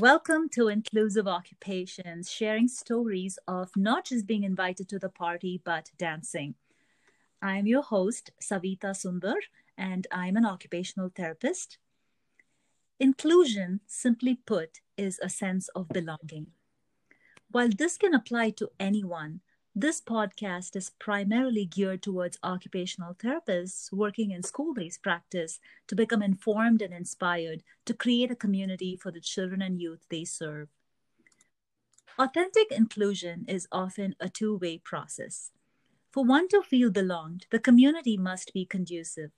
Welcome to Inclusive Occupations, sharing stories of not just being invited to the party, but dancing. I'm your host, Savita Sundar, and I'm an occupational therapist. Inclusion, simply put, is a sense of belonging. While this can apply to anyone, this podcast is primarily geared towards occupational therapists working in school based practice to become informed and inspired to create a community for the children and youth they serve. Authentic inclusion is often a two way process. For one to feel belonged, the community must be conducive.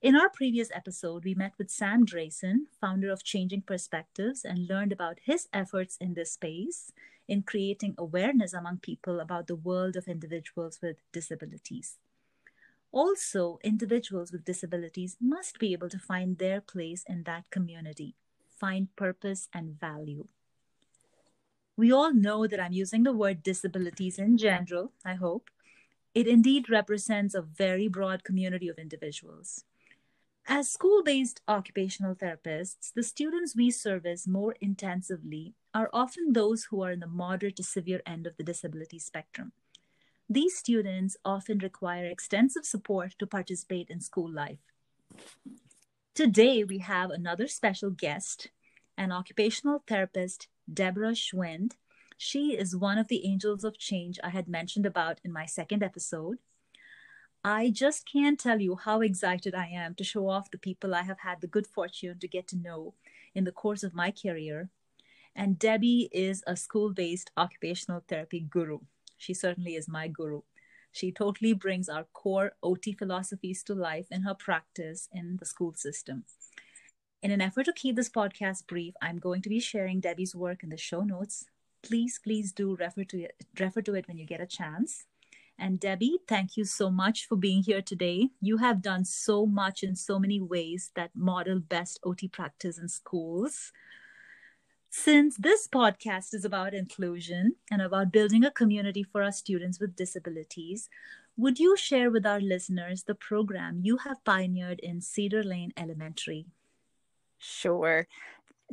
In our previous episode, we met with Sam Drayson, founder of Changing Perspectives, and learned about his efforts in this space in creating awareness among people about the world of individuals with disabilities. Also, individuals with disabilities must be able to find their place in that community, find purpose and value. We all know that I'm using the word disabilities in general, I hope. It indeed represents a very broad community of individuals. As school based occupational therapists, the students we service more intensively are often those who are in the moderate to severe end of the disability spectrum. These students often require extensive support to participate in school life. Today, we have another special guest, an occupational therapist, Deborah Schwind. She is one of the angels of change I had mentioned about in my second episode. I just can't tell you how excited I am to show off the people I have had the good fortune to get to know in the course of my career. And Debbie is a school based occupational therapy guru. She certainly is my guru. She totally brings our core OT philosophies to life in her practice in the school system. In an effort to keep this podcast brief, I'm going to be sharing Debbie's work in the show notes. Please, please do refer to it, refer to it when you get a chance. And Debbie, thank you so much for being here today. You have done so much in so many ways that model best OT practice in schools. Since this podcast is about inclusion and about building a community for our students with disabilities, would you share with our listeners the program you have pioneered in Cedar Lane Elementary? Sure.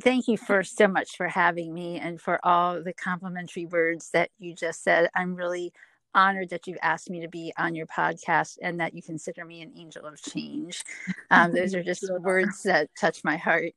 Thank you for so much for having me and for all the complimentary words that you just said. I'm really honored that you've asked me to be on your podcast and that you consider me an angel of change. Um, those are just words that touch my heart.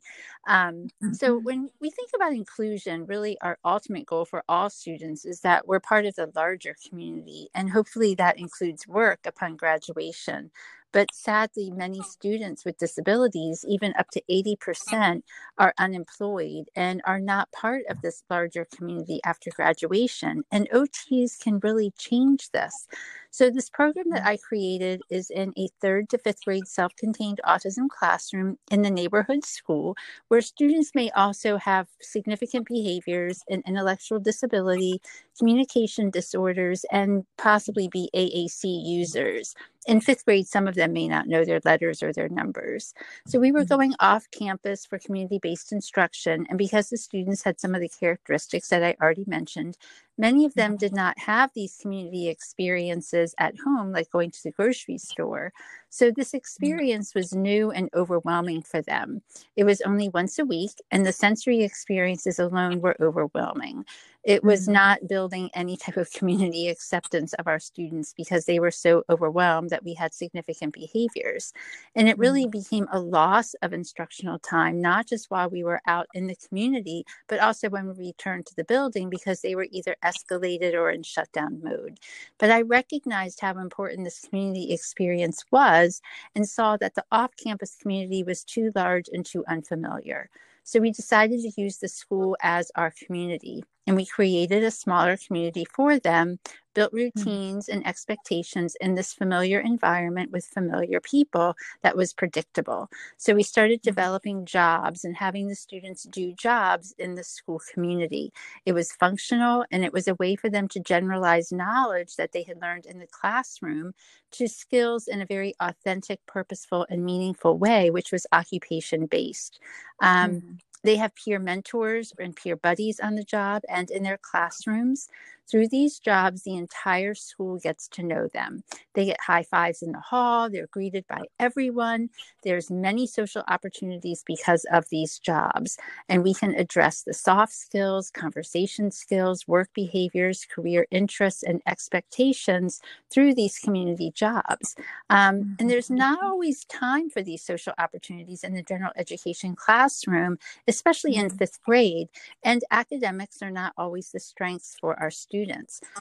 Um, so, mm-hmm. when we think about inclusion, really our ultimate goal for all students is that we're part of the larger community, and hopefully that includes work upon graduation. But sadly, many students with disabilities, even up to 80%, are unemployed and are not part of this larger community after graduation. And OTs can really change this. So, this program that mm-hmm. I created is in a third to fifth grade self contained autism classroom in the neighborhood school, where students may also have significant behaviors and intellectual disability, communication disorders, and possibly be AAC users. In fifth grade, some of them may not know their letters or their numbers. So, we were mm-hmm. going off campus for community based instruction. And because the students had some of the characteristics that I already mentioned, Many of them did not have these community experiences at home, like going to the grocery store. So, this experience was new and overwhelming for them. It was only once a week, and the sensory experiences alone were overwhelming. It was mm-hmm. not building any type of community acceptance of our students because they were so overwhelmed that we had significant behaviors. And it really mm-hmm. became a loss of instructional time, not just while we were out in the community, but also when we returned to the building because they were either escalated or in shutdown mode. But I recognized how important this community experience was and saw that the off campus community was too large and too unfamiliar. So we decided to use the school as our community and we created a smaller community for them, built hmm. routines mm-hmm. and expectations in this familiar environment with familiar people that was predictable. So we started hmm. developing jobs and having the students do jobs in the school community. It was functional and it was a way for them to generalize knowledge that they had learned in the classroom to skills in a very authentic, purposeful, and meaningful way, which was occupation based. Um, mm-hmm they have peer mentors and peer buddies on the job and in their classrooms. Through these jobs, the entire school gets to know them. They get high fives in the hall, they're greeted by everyone. There's many social opportunities because of these jobs, and we can address the soft skills, conversation skills, work behaviors, career interests, and expectations through these community jobs. Um, and there's not mm-hmm. always time for these social opportunities in the general education classroom, especially in fifth grade, and academics are not always the strengths for our students.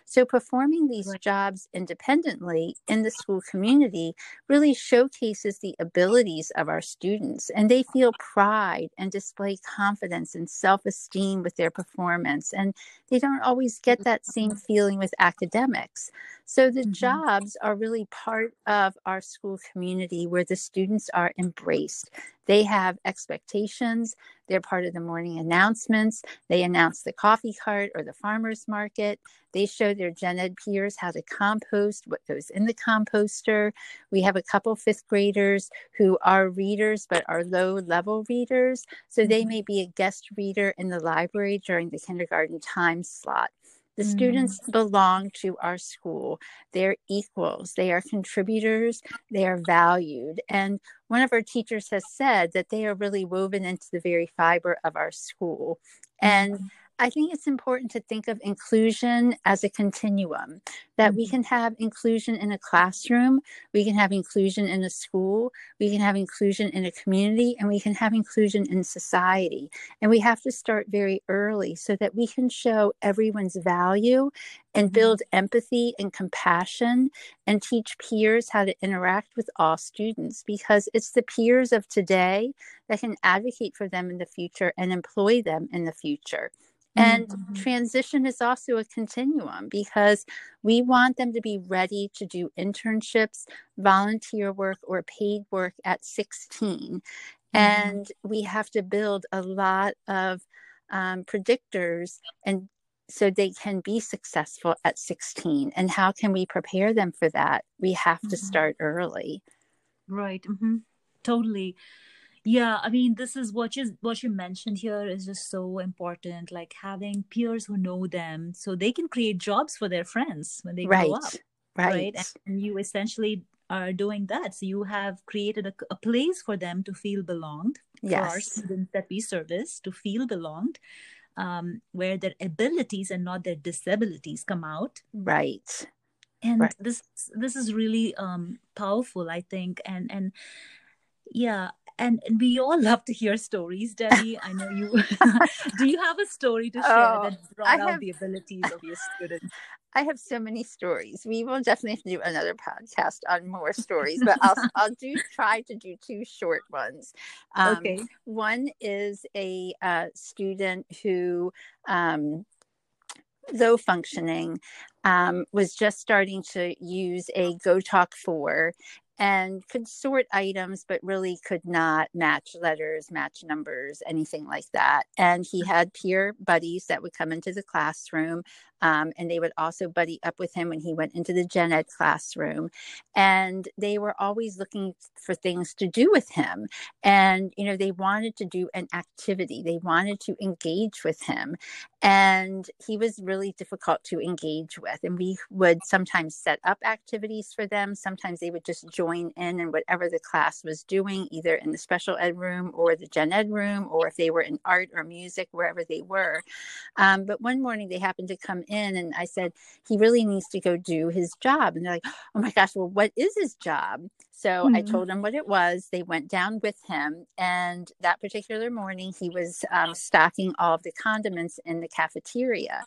So, performing these jobs independently in the school community really showcases the abilities of our students, and they feel pride and display confidence and self esteem with their performance. And they don't always get that same mm-hmm. feeling with academics. So the mm-hmm. jobs are really part of our school community where the students are embraced. They have expectations. They're part of the morning announcements. They announce the coffee cart or the farmer's market. They show their gen ed peers how to compost, what goes in the composter. We have a couple fifth graders who are readers but are low level readers. So they mm-hmm. may be a guest reader in the library during the kindergarten time slot. The mm. students belong to our school. They're equals, they are contributors, they are valued. And one of our teachers has said that they are really woven into the very fiber of our school. And mm-hmm. I think it's important to think of inclusion as a continuum, that we mm-hmm. can have inclusion in a classroom, we can have inclusion in a school, we can have inclusion in a community, and we can have inclusion in society. And we have to start very early so that we can show everyone's value and mm-hmm. build empathy and compassion and teach peers how to interact with all students because it's the peers of today that can advocate for them in the future and employ them in the future. And mm-hmm. transition is also a continuum because we want them to be ready to do internships, volunteer work, or paid work at 16. Mm-hmm. And we have to build a lot of um, predictors and so they can be successful at 16 and how can we prepare them for that we have mm-hmm. to start early right mm-hmm. totally yeah i mean this is what you what you mentioned here is just so important like having peers who know them so they can create jobs for their friends when they right. grow up right, right? and you essentially are doing that so you have created a, a place for them to feel belonged yes. for our students that we service to feel belonged um, where their abilities and not their disabilities come out right and right. this this is really um, powerful i think and and yeah and, and we all love to hear stories debbie. I know you do you have a story to share oh, that brought I out the abilities of your students? I have so many stories. We will definitely do another podcast on more stories but i'll i'll do try to do two short ones. Um, okay. one is a uh, student who um, though functioning, um, was just starting to use a GoTalk 4 and could sort items, but really could not match letters, match numbers, anything like that. And he mm-hmm. had peer buddies that would come into the classroom um, and they would also buddy up with him when he went into the gen ed classroom. And they were always looking for things to do with him. And, you know, they wanted to do an activity, they wanted to engage with him. And he was really difficult to engage with. And we would sometimes set up activities for them. Sometimes they would just join in in whatever the class was doing, either in the special ed room or the gen ed room, or if they were in art or music, wherever they were. Um, but one morning they happened to come in and I said, he really needs to go do his job. And they're like, oh my gosh, well, what is his job? So mm-hmm. I told him what it was. They went down with him. And that particular morning, he was um, stocking all of the condiments in the cafeteria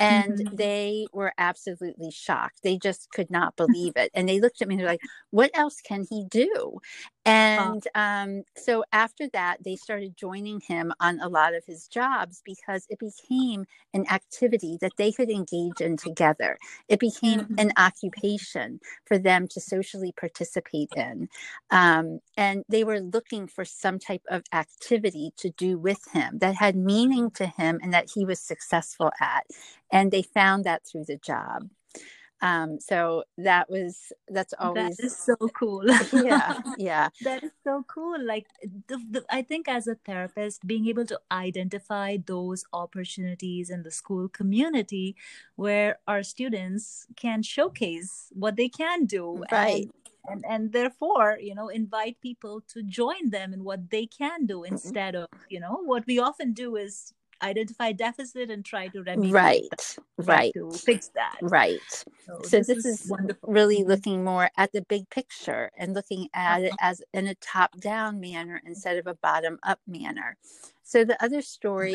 and mm-hmm. they were absolutely shocked. They just could not believe it. And they looked at me and they're like what else can he do? And um, so after that they started joining him on a lot of his jobs because it became an activity that they could engage in together. It became mm-hmm. an occupation for them to socially participate in. Um, and they were looking for some type of activity to do with him that had meaning to him and that he was successful at and they found that through the job. Um, so that was that's always that is so cool. yeah, yeah. That is so cool. Like the, the, I think as a therapist, being able to identify those opportunities in the school community where our students can showcase what they can do. Right. And, and, and therefore, you know, invite people to join them in what they can do Mm-hmm. instead of, you know, what we often do is identify deficit and try to remedy Right, that, right, to fix that. right. So, So this, is, wonderful. really looking more at the big picture and looking at it Uh-huh. as in a top-down manner instead of a bottom-up manner. So the other story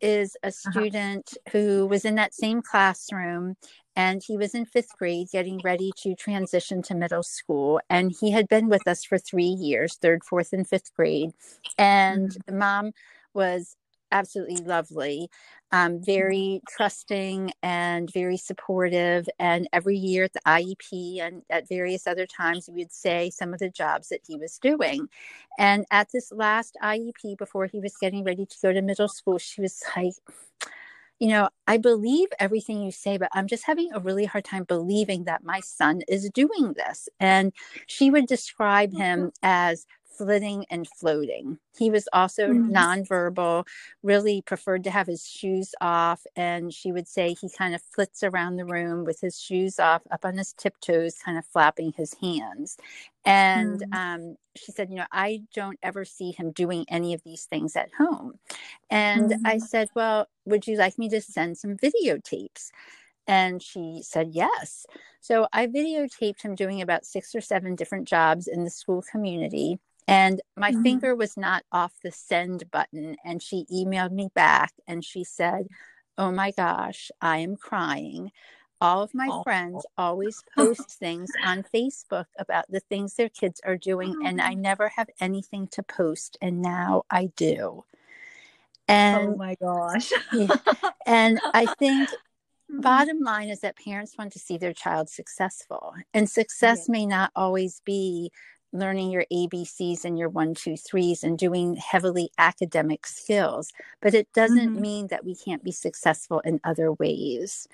is Uh-huh. a student who was in that same classroom and he was in fifth grade getting ready to transition to middle school and he had been with us for three years third fourth and fifth grade and Mm-hmm. the mom was absolutely lovely. Um, very trusting and very supportive and every year at the iep and at various other times we would say some of the jobs that he was doing. And at this last iep before he was getting ready to go to middle school she was like you know, I believe everything you say, but I'm just having a really hard time believing that my son is doing this. And she would describe him as flitting and floating. He was also Mhm. nonverbal, really preferred to have his shoes off. And she would say he kind of flits around the room with his shoes off, up on his tiptoes, kind of flapping his hands. And Mm. um, she said, You know, I don't ever see him doing any of these things at home. And I Mhm. said, Well, would you like me to send some videotapes? And she said, Yes. So I videotaped him doing about six or seven different jobs in the school community. And my Mhm. finger was not off the send button. And she emailed me back and she said, Oh my gosh, I am crying. All of my Oh. friends always post things on Facebook about the things their kids are doing, and I never have anything to post, and now I do. And oh my gosh. yeah, and I think Mhm. bottom line is that parents want to see their child successful and success Yes. may not always be learning your abcs and your one two threes and doing heavily academic skills but it doesn't Mhm. mean that we can't be successful in other ways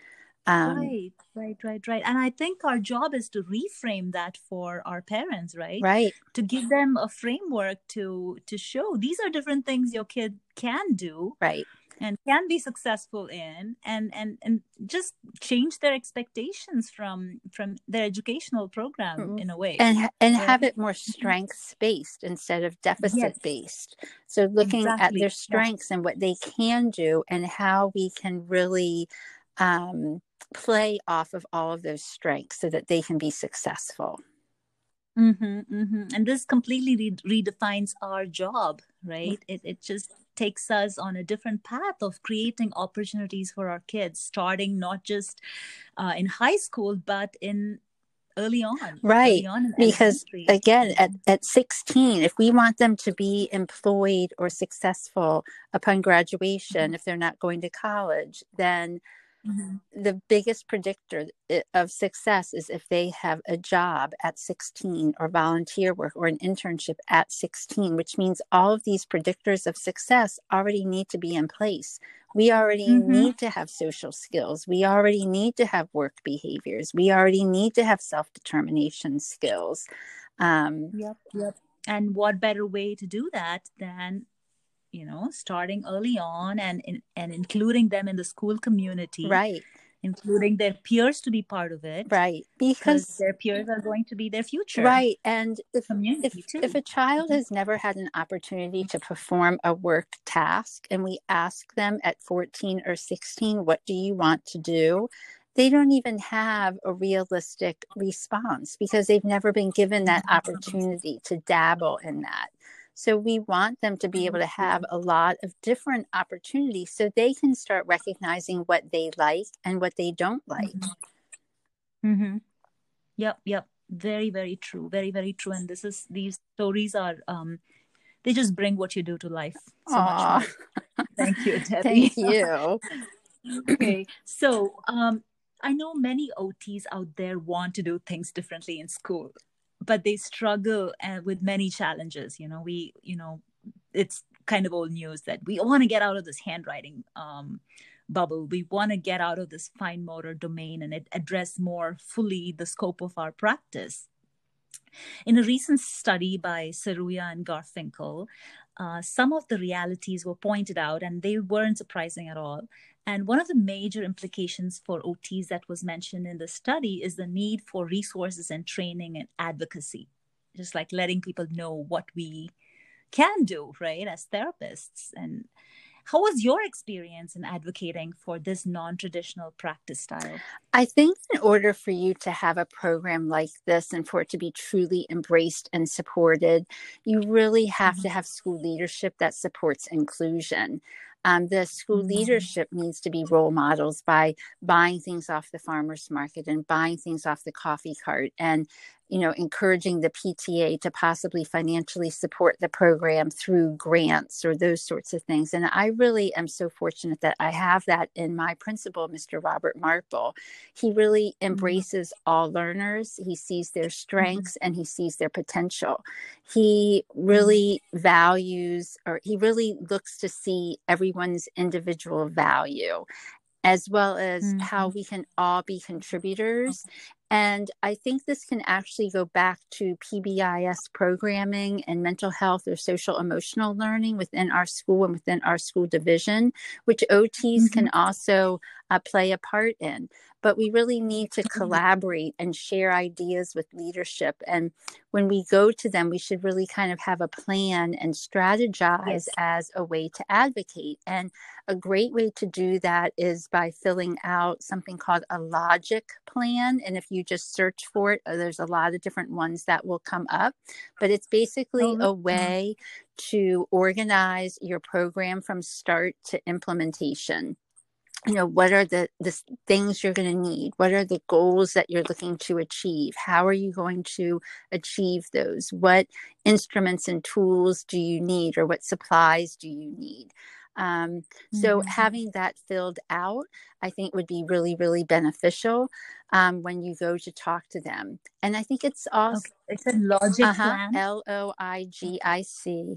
um, right, right, right, right. And I think our job is to reframe that for our parents, right? right To give them a framework to to show these are different things your kid can do right and can be successful in and and and just change their expectations from from their educational program Mm. in a way. and and have it more strengths based instead of deficit Yes. based so looking at Exactly. their Yes. strengths and what they can do and how we can really um, play off of all of those strengths so that they can be successful Mm-hmm, mm-hmm. And this completely re- redefines our job, right? It, it just takes us on a different path of creating opportunities for our kids, starting not just uh, in high school, but in early on. Right, Early on because again at, at 16 if we want them to be employed or successful upon graduation Mhm. if they're not going to college then Mhm. the biggest predictor of success is if they have a job at 16 or volunteer work or an internship at 16 which means all of these predictors of success already need to be in place we already Mhm. need to have social skills we already need to have work behaviors we already need to have self-determination skills um, Yep, yep. And what better way to do that than you know starting early on and and including them in the school community, right. including their peers to be part of it, right. Because because their peers are going to be their future. right. And if community if, if a child mm-hmm. has never had an opportunity to perform a work task and we ask them at 14 or 16 what do you want to do? they don't even have a realistic response because they've never been given that opportunity to dabble in that so we want them to be able to have a lot of different opportunities so they can start recognizing what they like and what they don't like Mm-hmm. Yep, yep. Very, very true. Very, very true. And this is these stories are um they just bring what you do to life so Aw. much more. Thank you, Debbie. thank you okay. So um I know many OTs out there want to do things differently in school, but they struggle uh, with many challenges. You know, we, you know, it's kind of old news that we want to get out of this handwriting um, bubble. We want to get out of this fine motor domain and address more fully the scope of our practice. In a recent study by Seruya and Garfinkel, uh, some of the realities were pointed out and they weren't surprising at all. And one of the major implications for OTs that was mentioned in the study is the need for resources and training and advocacy, just like letting people know what we can do, right, as therapists. And how was your experience in advocating for this non traditional practice style? I think in order for you to have a program like this and for it to be truly embraced and supported, you really have mm-hmm. to have school leadership that supports inclusion. Um, the school mm-hmm. leadership needs to be role models by buying things off the farmers market and buying things off the coffee cart and you know, encouraging the PTA to possibly financially support the program through grants or those sorts of things. And I really am so fortunate that I have that in my principal, Mr. Robert Marple. He really mm-hmm. embraces mm-hmm. all learners, he sees their mm-hmm. strengths mm-hmm. and he sees their potential. He really mm-hmm. values or he really looks to see everyone's individual value as well as mm-hmm. how we can all be contributors and I think this can actually go back to PBIS programming and mental health or social emotional learning within our school and within our school division, which OTs mm-hmm. can also uh, play a part in but we really need to mm-hmm. collaborate and share ideas with leadership. And when we go to them, we should really kind of have a plan and strategize yes. as a way to advocate. And a great way to do that is by filling out something called a logic plan. And if you just search for it, uh, there's a lot of different ones that will come up. But it's basically oh, a way to organize your program from start to implementation you know what are the the things you're going to need? What are the goals that you're looking to achieve? How are you going to achieve those? What instruments and tools do you need or what supplies do you need um, so mm-hmm. having that filled out, I think would be really, really beneficial um, when you go to talk to them. And I think it's also okay. it's a logic uh-huh, plan. L O I G I C.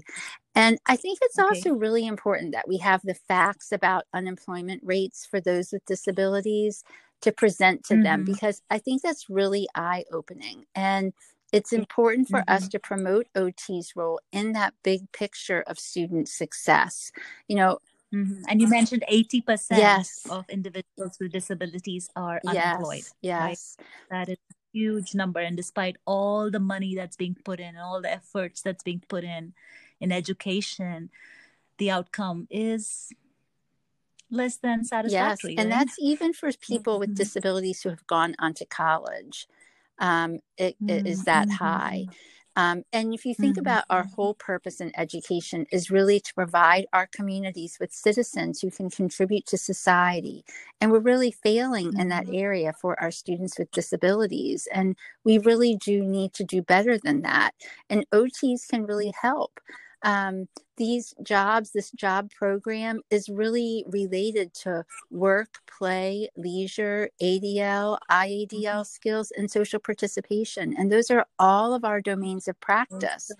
And I think it's okay. also really important that we have the facts about unemployment rates for those with disabilities to present to mm-hmm. them because I think that's really eye opening. And it's important for mm-hmm. us to promote OT's role in that big picture of student success. You know, mm-hmm. and you mentioned 80% yes. of individuals with disabilities are unemployed. Yes. yes. Right? That is a huge number. And despite all the money that's being put in, and all the efforts that's being put in in education, the outcome is less than satisfactory. Yes, and right? that's even for people with mm-hmm. disabilities who have gone on to college um, it, mm-hmm. is that mm-hmm. high. Um, and if you think mm-hmm. about our whole purpose in education is really to provide our communities with citizens who can contribute to society. And we're really failing mm-hmm. in that mm-hmm. area for our students with disabilities. And we really do need to do better than that. And OTs can really help um, these jobs, this job program is really related to work, play, leisure, ADL, IADL mm-hmm. skills, and social participation. And those are all of our domains of practice.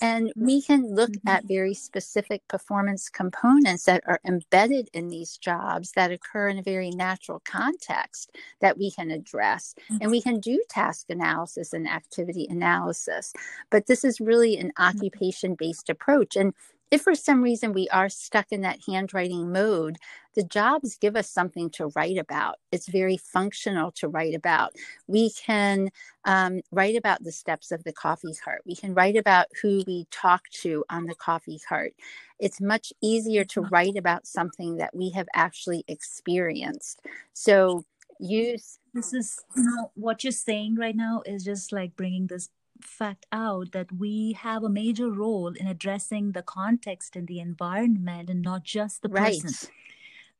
And we can look mm-hmm. at very specific performance components that are embedded in these jobs that occur in a very natural context that we can address. And we can do task analysis and activity analysis. But this is really an mm-hmm. occupation based approach. And if for some reason we are stuck in that handwriting mode, the jobs give us something to write about. It's very functional to write about. We can um, write about the steps of the coffee cart. We can write about who we talk to on the coffee cart. It's much easier to mm-hmm. write about something that we have actually experienced. So use. This is, you know, what you're saying right now is just like bringing this fact out that we have a major role in addressing the context and the environment and not just the person.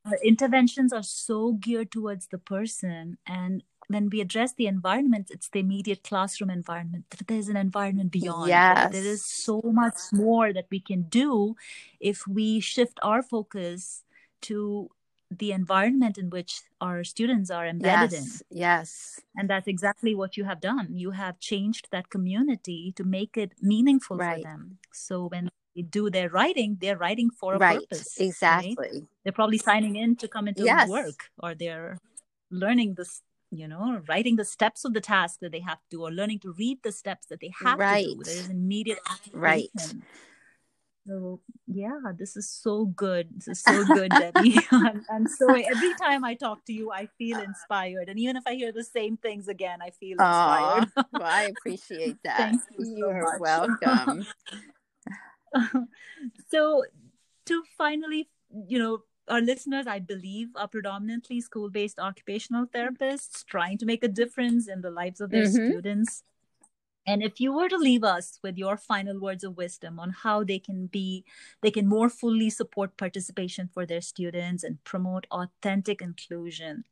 Our interventions are so geared towards the person and when we address the environment, it's the immediate classroom environment. There's an environment beyond. Yes. There is so much more that we can do if we shift our focus to the environment in which our students are embedded yes, in. Yes. And that's exactly what you have done. You have changed that community to make it meaningful right. for them. So when they do their writing, they're writing for a right. purpose. Exactly. Right? They're probably signing in to come into Yes. work or they're learning this, you know, writing the steps of the task that they have to do or learning to read the steps that they have to do. There's immediate Right. So yeah, this is so good. This is so good, Debbie. I'm, I'm so every time I talk to you, I feel inspired, and even if I hear the same things again, I feel inspired. well, I appreciate that. Thank you You're welcome. so to finally you know our listeners i believe are predominantly school-based occupational therapists trying to make a difference in the lives of their Mhm. students and if you were to leave us with your final words of wisdom on how they can be they can more fully support participation for their students and promote authentic inclusion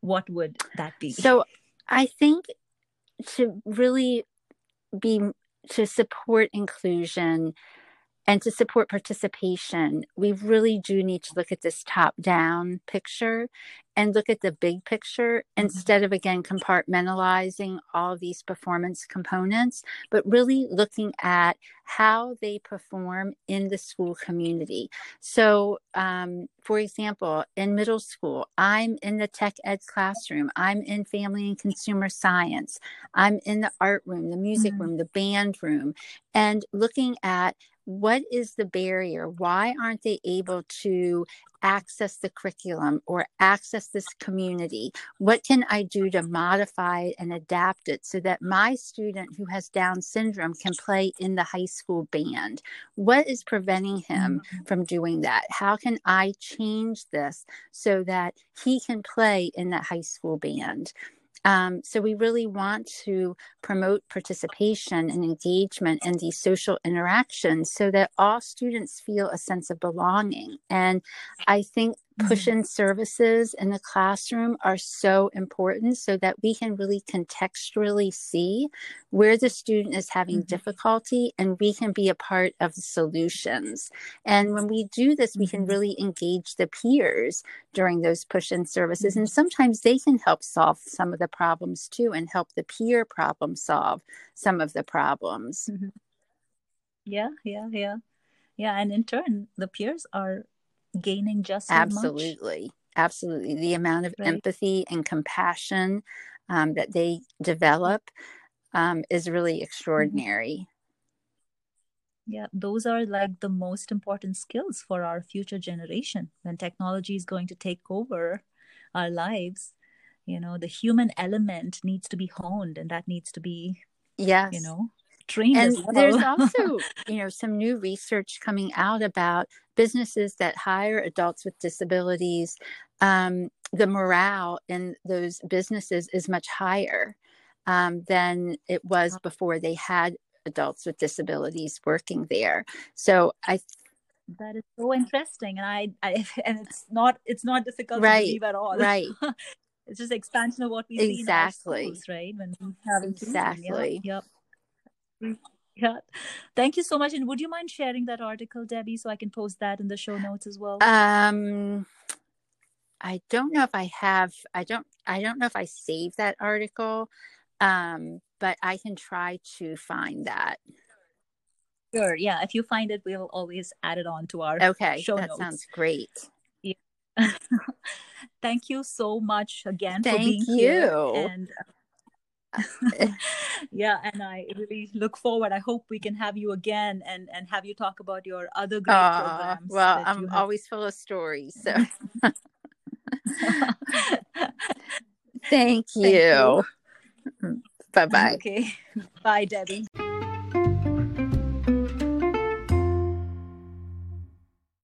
what would that be? So I think to really be to support inclusion and to support participation, we really do need to look at this top down picture and look at the big picture instead of again compartmentalizing all these performance components, but really looking at how they perform in the school community. So, um, for example, in middle school, I'm in the tech ed classroom, I'm in family and consumer science, I'm in the art room, the music Mhm. room, the band room, and looking at what is the barrier? Why aren't they able to access the curriculum or access this community? What can I do to modify it and adapt it so that my student who has Down syndrome can play in the high school band? What is preventing him Mhm. from doing that? How can I change this so that he can play in that high school band? Um, so we really want to promote participation and engagement in these social interactions so that all students feel a sense of belonging. And I think push in services in the classroom are so important so that we can really contextually see where the student is having Mhm. difficulty and we can be a part of the solutions. And when we do this, we can Mhm. really engage the peers during those push in services. And sometimes they can help solve some of the problems too and help the peer problem solve some of the problems. yeah yeah yeah yeah and in turn the peers are gaining just as much Absolutely. Absolutely. The amount of Right. empathy and compassion um, that they develop um, is really extraordinary. Yeah, those are like the most important skills for our future generation when technology is going to take over our lives. You know, the human element needs to be honed and that needs to be, Yes. you know, trained and well. there's also you know some new research coming out about businesses that hire adults with disabilities um, the morale in those businesses is much higher um, than it was before they had adults with disabilities working there so i that is so interesting and I, I and it's not it's not difficult Right, to believe at all. right it's just expansion of what we see in our Exactly. schools, right? When we have. Exactly. Yep. Yeah. Thank you so much. And would you mind sharing that article, Debbie, so I can post that in the show notes as well? um i don't know if i have i don't i don't know if i saved that article um but i can try to find that Sure. Yeah. If you find it, we'll always add it on to our okay show that notes. sounds great Yeah. Thank you so much again for Thank being you. here. And yeah, and I really look forward. I hope we can have you again and and have you talk about your other great Aw, programs. well i'm always full of stories so thank Thank you mm-hmm. bye bye Okay. Bye, Debbie.